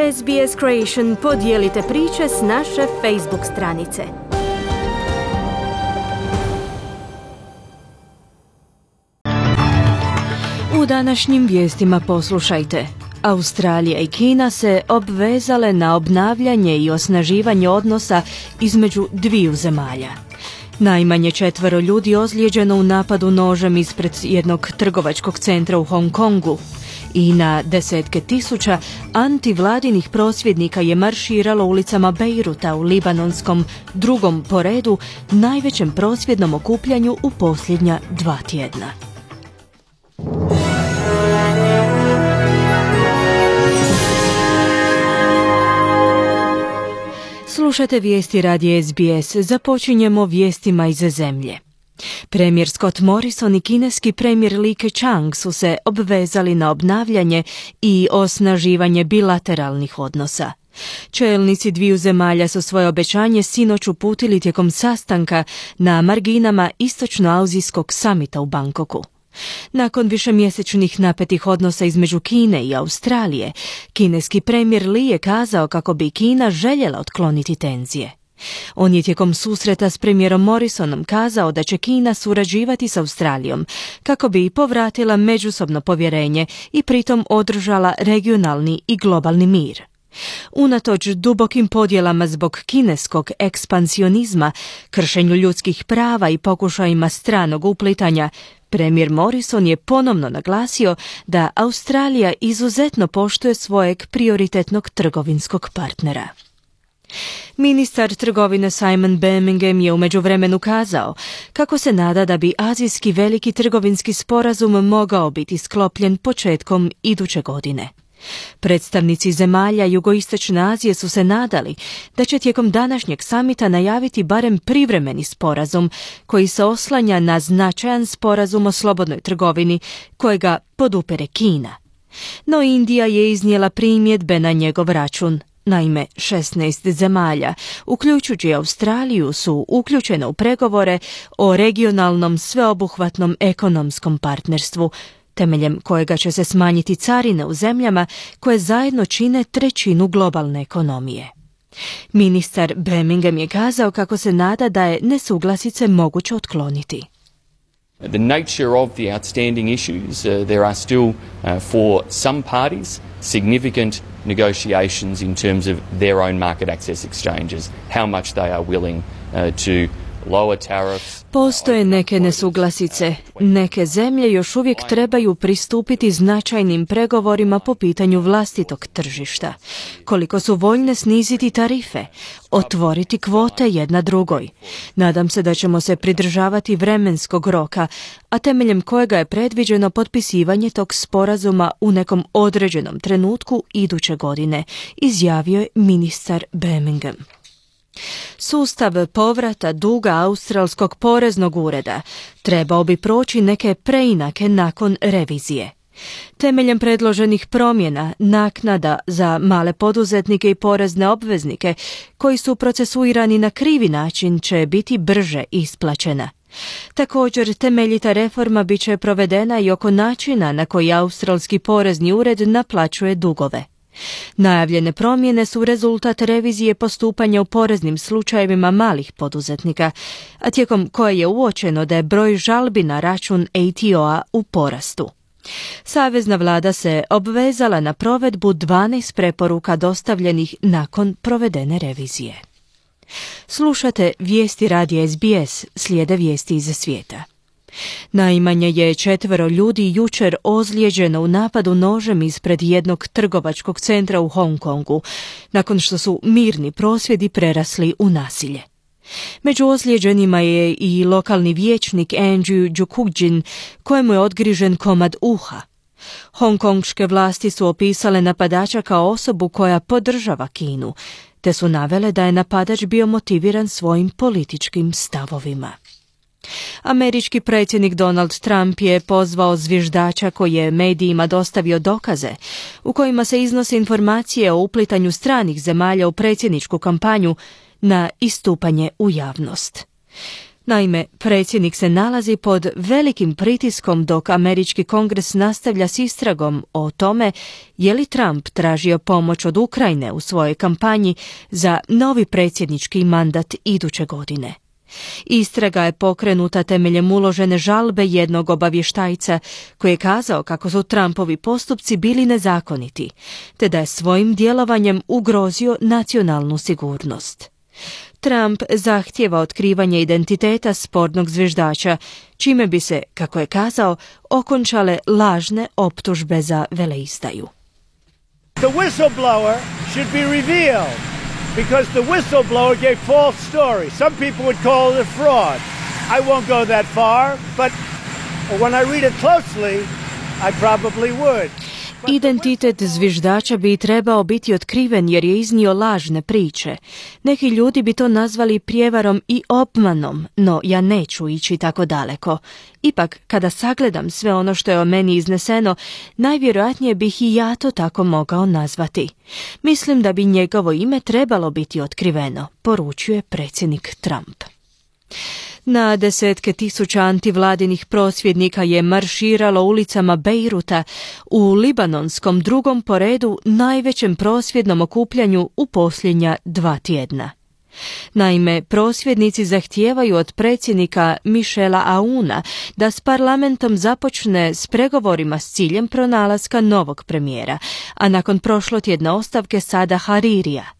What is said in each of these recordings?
SBS Creation podijelite priče s naše Facebook stranice. U današnjim vijestima poslušajte. Australija i Kina se obvezale na obnavljanje i osnaživanje odnosa između dviju zemalja. Najmanje četvero ljudi ozlijeđeno u napadu nožem ispred jednog trgovačkog centra u Hong Kongu i na desetke tisuća antivladinih prosvjednika je marširalo ulicama Bejruta u libanonskom drugom po redu najvećem prosvjednom okupljanju u posljednja dva tjedna. Slušate vijesti radi SBS. Započinjemo vijestima iz zemlje. Premijer Scott Morrison i kineski premijer Li Keqiang su se obvezali na obnavljanje i osnaživanje bilateralnih odnosa. Čelnici dviju zemalja su svoje obećanje sinoć uputili tijekom sastanka na marginama istočno-auzijskog samita u Bangkoku. Nakon višemjesečnih napetih odnosa između Kine i Australije, kineski premijer Li je kazao kako bi Kina željela otkloniti tenzije. On je tijekom susreta s premijerom Morrisonom kazao da će Kina surađivati s Australijom kako bi i povratila međusobno povjerenje i pritom održala regionalni i globalni mir. Unatoč dubokim podjelama zbog kineskog ekspansionizma, kršenju ljudskih prava i pokušajima stranog uplitanja, premijer Morrison je ponovno naglasio da Australija izuzetno poštuje svojeg prioritetnog trgovinskog partnera. Ministar trgovine Simon Birmingham je u međuvremenu kazao kako se nada da bi azijski veliki trgovinski sporazum mogao biti sklopljen početkom iduće godine. Predstavnici zemalja jugoistočne Azije su se nadali da će tijekom današnjeg samita najaviti barem privremeni sporazum koji se oslanja na značajan sporazum o slobodnoj trgovini kojega podupere Kina. No Indija je iznijela primjedbe na njegov račun. Naime, 16 zemalja, uključujući Australiju, su uključene u pregovore o regionalnom sveobuhvatnom ekonomskom partnerstvu, temeljem kojega će se smanjiti carine u zemljama koje zajedno čine trećinu globalne ekonomije. Ministar Birmingham je kazao kako se nada da je nesuglasice moguće otkloniti. The nature of the outstanding issues, uh, there are still uh, for some parties significant negotiations in terms of their own market access exchanges, how much they are willing uh, to Postoje neke nesuglasice. Neke zemlje još uvijek trebaju pristupiti značajnim pregovorima po pitanju vlastitog tržišta. Koliko su voljne sniziti tarife, otvoriti kvote jedna drugoj. Nadam se da ćemo se pridržavati vremenskog roka, a temeljem kojega je predviđeno potpisivanje tog sporazuma u nekom određenom trenutku iduće godine, izjavio je ministar Birmingham. Sustav povrata duga Australskog poreznog ureda trebao bi proći neke preinake nakon revizije. Temeljem predloženih promjena naknada za male poduzetnike i porezne obveznike koji su procesuirani na krivi način će biti brže isplaćena. Također, temeljita reforma bit će provedena i oko načina na koji Australski porezni ured naplaćuje dugove. Najavljene promjene su rezultat revizije postupanja u poreznim slučajevima malih poduzetnika, a tijekom koje je uočeno da je broj žalbi na račun ATO-a u porastu. Savezna vlada se obvezala na provedbu 12 preporuka dostavljenih nakon provedene revizije. Slušate vijesti radi SBS, slijede vijesti iz svijeta. Najmanje je četvero ljudi jučer ozlijeđeno u napadu nožem ispred jednog trgovačkog centra u Hong Kongu, nakon što su mirni prosvjedi prerasli u nasilje. Među ozlijeđenima je i lokalni vijećnik Andrew Jukujin, kojemu je odgrižen komad uha. Hongkongške vlasti su opisale napadača kao osobu koja podržava Kinu, te su navele da je napadač bio motiviran svojim političkim stavovima. Američki predsjednik Donald Trump je pozvao zviždača koji je medijima dostavio dokaze u kojima se iznose informacije o uplitanju stranih zemalja u predsjedničku kampanju na istupanje u javnost. Naime, predsjednik se nalazi pod velikim pritiskom dok američki kongres nastavlja s istragom o tome je li Trump tražio pomoć od Ukrajine u svojoj kampanji za novi predsjednički mandat iduće godine. Istraga je pokrenuta temeljem uložene žalbe jednog obavještajca koji je kazao kako su Trumpovi postupci bili nezakoniti, te da je svojim djelovanjem ugrozio nacionalnu sigurnost. Trump zahtjeva otkrivanje identiteta spornog zviždača, čime bi se, kako je kazao, okončale lažne optužbe za veleistaju. The whistleblower should be revealed because the whistleblower gave false stories. Some people would call it a fraud. I won't go that far, but when I read it closely, I probably would. Identitet zviždača bi trebao biti otkriven jer je iznio lažne priče. Neki ljudi bi to nazvali prijevarom i obmanom, no ja neću ići tako daleko. Ipak, kada sagledam sve ono što je o meni izneseno, najvjerojatnije bih i ja to tako mogao nazvati. Mislim da bi njegovo ime trebalo biti otkriveno, poručuje predsjednik Trump. Na desetke tisuća antivladinih prosvjednika je marširalo ulicama Bejruta u libanonskom drugom poredu najvećem prosvjednom okupljanju u posljednja dva tjedna. Naime, prosvjednici zahtijevaju od predsjednika Mišela Auna da s parlamentom započne s pregovorima s ciljem pronalaska novog premijera, a nakon prošlotjedne ostavke sada Haririja.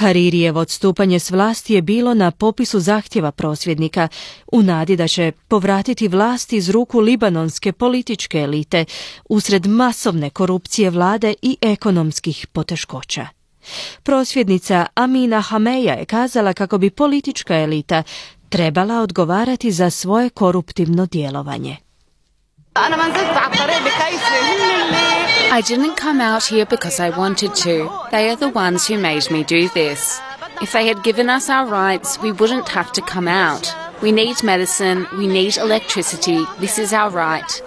Haririjevo odstupanje s vlasti je bilo na popisu zahtjeva prosvjednika u nadi da će povratiti vlast iz ruku libanonske političke elite usred masovne korupcije vlade i ekonomskih poteškoća. Prosvjednica Amina Hameja je kazala kako bi politička elita trebala odgovarati za svoje koruptivno djelovanje. I didn't come out here because I wanted to. They are the ones who made me do this. If they had given us our rights, we wouldn't have to come out. We need medicine, we need electricity. This is our right.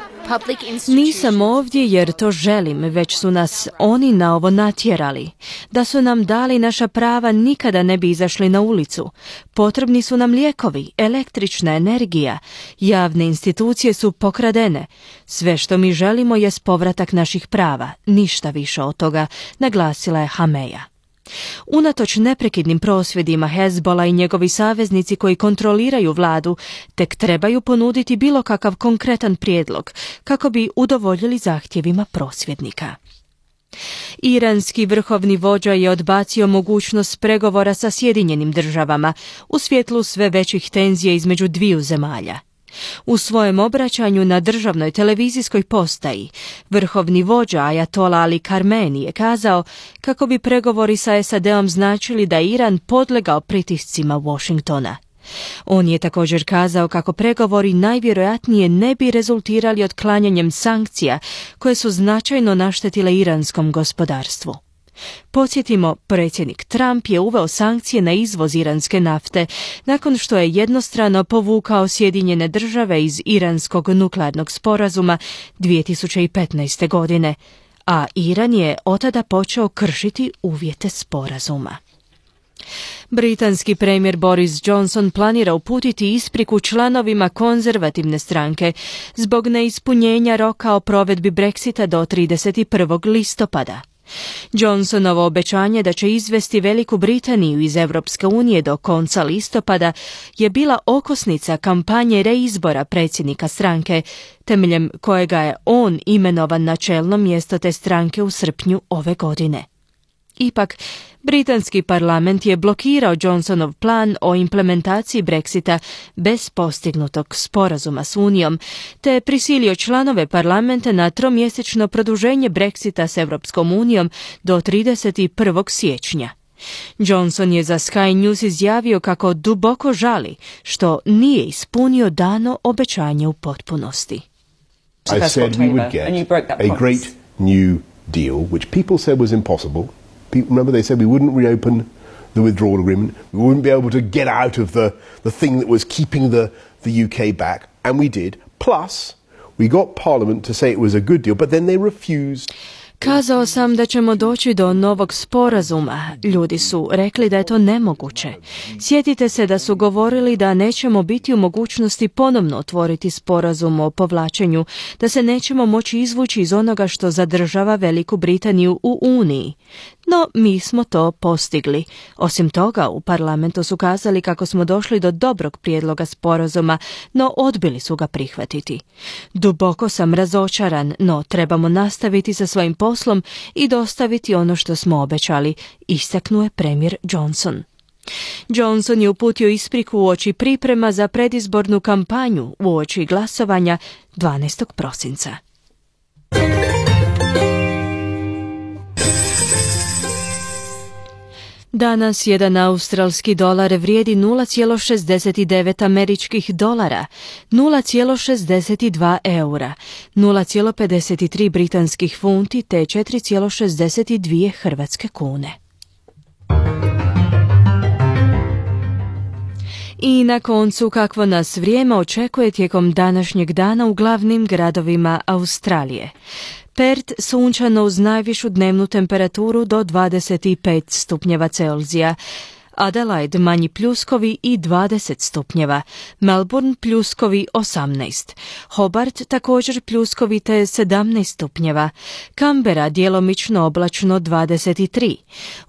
Nisam ovdje jer to želim, već su nas oni na ovo natjerali. Da su nam dali naša prava nikada ne bi izašli na ulicu. Potrebni su nam lijekovi, električna energija. Javne institucije su pokradene. Sve što mi želimo je povratak naših prava, ništa više od toga, naglasila je Hameja. Unatoč neprekidnim prosvjedima Hezbola i njegovi saveznici koji kontroliraju vladu, tek trebaju ponuditi bilo kakav konkretan prijedlog kako bi udovoljili zahtjevima prosvjednika. Iranski vrhovni vođa je odbacio mogućnost pregovora sa Sjedinjenim državama u svjetlu sve većih tenzija između dviju zemalja. U svojem obraćanju na državnoj televizijskoj postaji vrhovni vođa Ajatola Ali Karmeni je kazao kako bi pregovori sa SAD-om značili da Iran podlegao pritiscima Washingtona. On je također kazao kako pregovori najvjerojatnije ne bi rezultirali otklanjanjem sankcija koje su značajno naštetile iranskom gospodarstvu. Podsjetimo, predsjednik Trump je uveo sankcije na izvoz iranske nafte nakon što je jednostrano povukao Sjedinjene države iz iranskog nuklearnog sporazuma 2015. godine, a Iran je otada počeo kršiti uvjete sporazuma. Britanski premijer Boris Johnson planira uputiti ispriku članovima konzervativne stranke zbog neispunjenja roka o provedbi Brexita do 31. listopada. Johnsonovo obećanje da će izvesti Veliku Britaniju iz Europske unije do konca listopada je bila okosnica kampanje reizbora predsjednika stranke, temeljem kojega je on imenovan na čelno mjesto te stranke u srpnju ove godine. Ipak, britanski parlament je blokirao Johnsonov plan o implementaciji Brexita bez postignutog sporazuma s Unijom, te prisilio članove parlamenta na tromjesečno produženje Brexita s Europskom unijom do 31. siječnja. Johnson je za Sky News izjavio kako duboko žali što nije ispunio dano obećanje u potpunosti. I said we would get a great new deal, which people said was impossible. People, remember they said we wouldn't reopen the withdrawal agreement. We wouldn't be able to get out of the, the thing that was keeping the, the UK back. And we did. Plus, we got Parliament to say it was a good deal, but then they refused Kazao sam da ćemo doći do novog sporazuma. Ljudi su rekli da je to nemoguće. Sjetite se da su govorili da nećemo biti u mogućnosti ponovno otvoriti sporazum o povlačenju, da se nećemo moći izvući iz onoga što zadržava Veliku Britaniju u Uniji. No, mi smo to postigli. Osim toga, u parlamentu su kazali kako smo došli do dobrog prijedloga sporazuma, no odbili su ga prihvatiti. Duboko sam razočaran, no trebamo nastaviti sa svojim poslom i dostaviti ono što smo obećali, istaknuje premijer Johnson. Johnson je uputio ispriku u oči priprema za predizbornu kampanju u oči glasovanja 12. prosinca. Danas jedan australski dolar vrijedi 0,69 američkih dolara, 0,62 eura, 0,53 britanskih funti te 4,62 hrvatske kune. I na koncu kakvo nas vrijeme očekuje tijekom današnjeg dana u glavnim gradovima Australije. Pert sunčano uz najvišu dnevnu temperaturu do 25 stupnjeva Celzija. Adelaide manji pljuskovi i 20 stupnjeva, Melbourne pljuskovi 18, Hobart također pljuskovi te 17 stupnjeva, Canberra djelomično oblačno 23,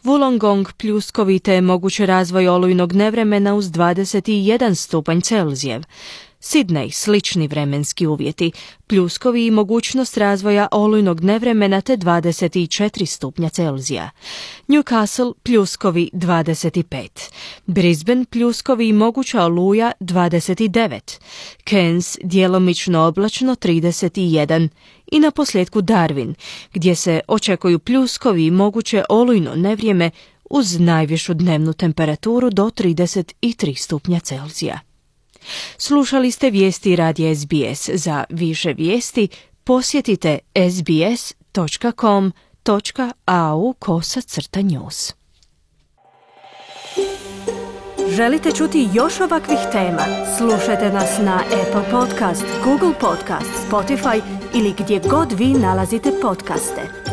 Wollongong pljuskovi te moguće razvoj olujnog nevremena uz 21 stupanj Celzijev, Sidney slični vremenski uvjeti, pljuskovi i mogućnost razvoja olujnog nevremena te 24 stupnja Celzija. Newcastle pljuskovi 25, Brisbane pljuskovi i moguća oluja 29, Cairns djelomično oblačno 31 i na posljedku Darwin, gdje se očekuju pljuskovi i moguće olujno nevrijeme uz najvišu dnevnu temperaturu do 33 stupnja Celzija. Slušali ste vijesti radija SBS. Za više vijesti posjetite sbs.com.au kosa crta news. Želite čuti još ovakvih tema? Slušajte nas na Apple Podcast, Google Podcast, Spotify ili gdje god vi nalazite podcaste.